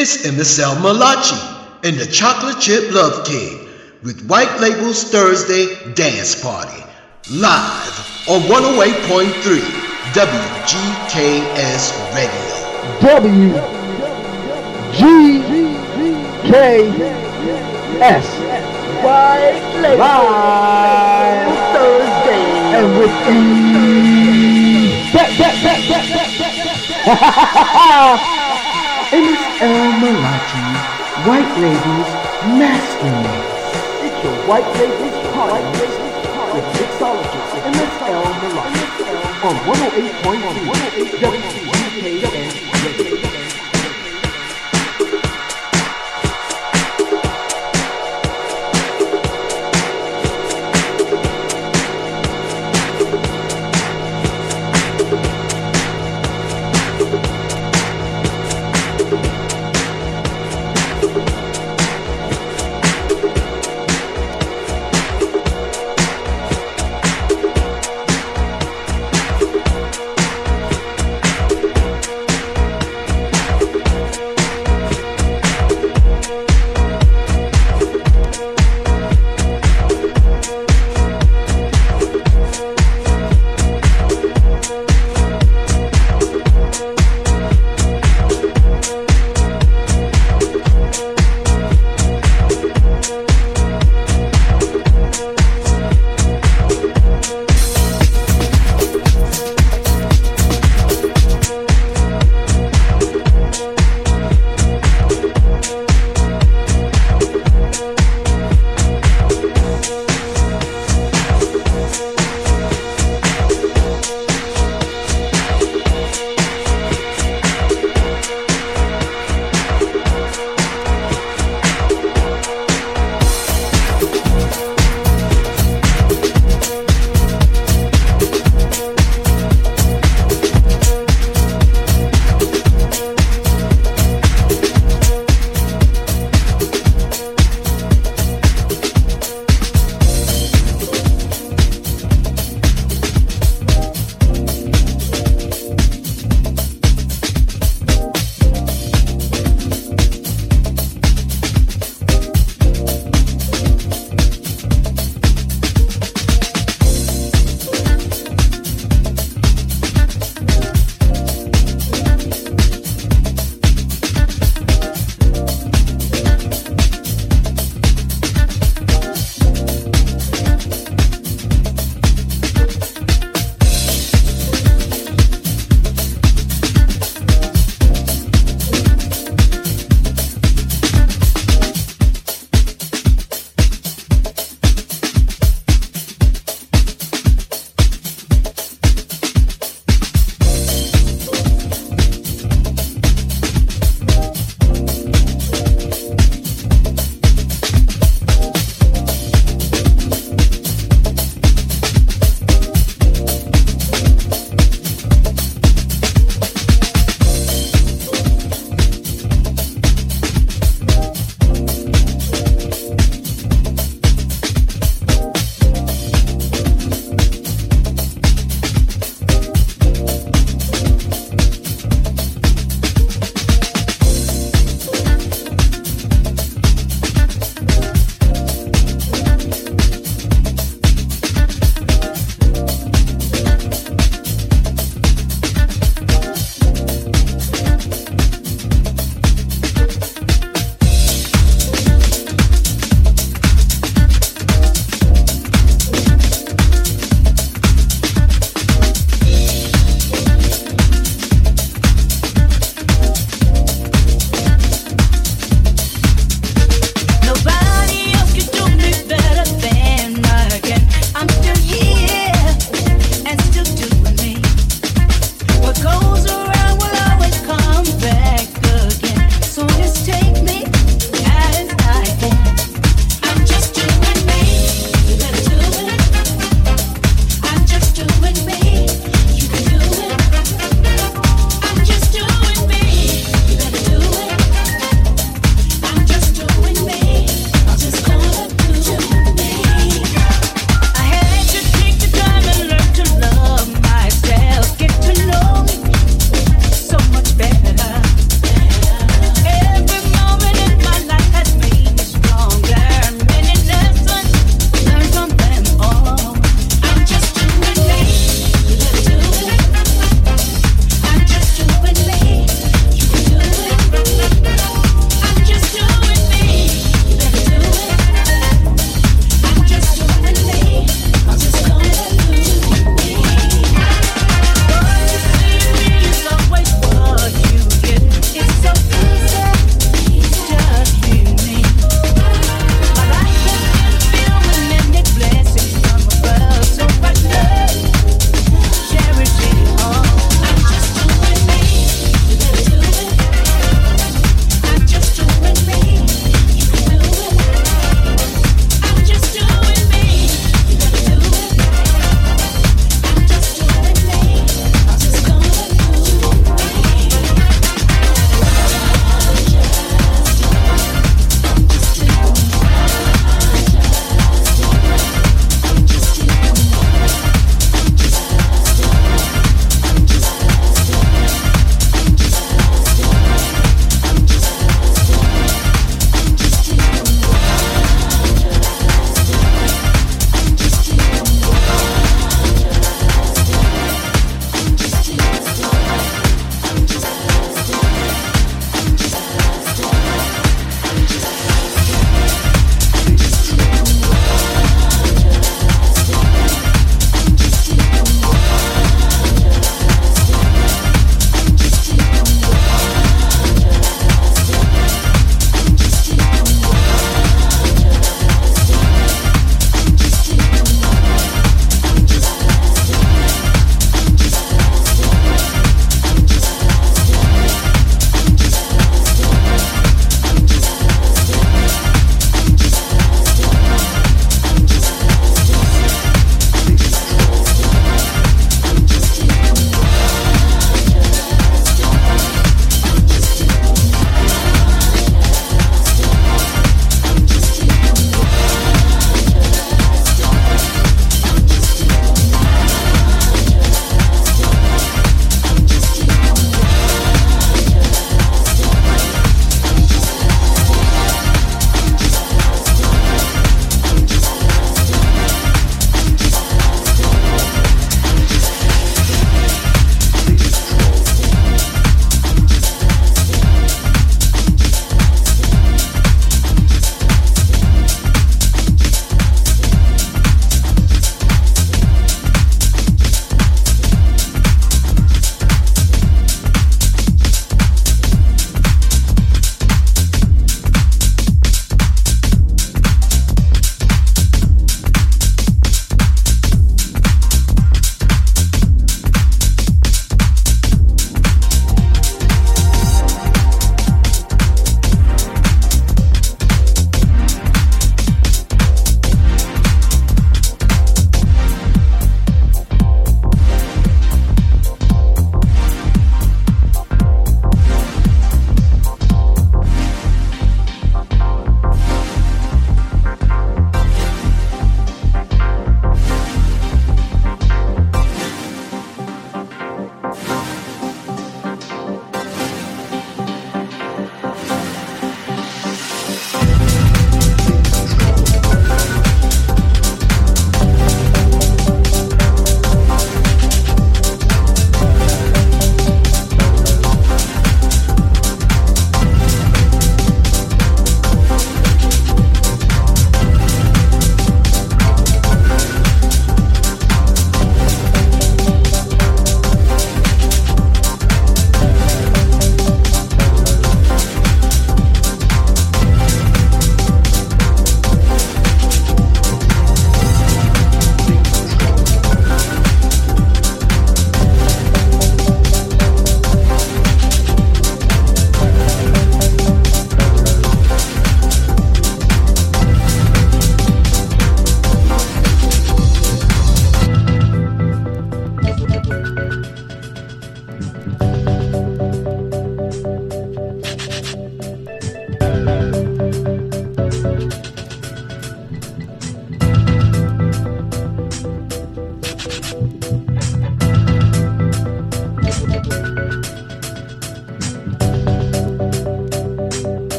It's MSL Malachi and the Chocolate Chip Love Cake with White Label's Thursday Dance Party. Live on 108.3 WGKS Radio. WGKS. White Label Live. Thursday. And with bet. MSL Malachi, White Label's Master Mix. It's your White Label Party with mixologist MSL Malachi on 108.3 WGKS Radio.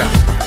A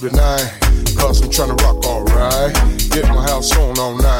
two Cause I'm trying to rock all right. Get my house on all night.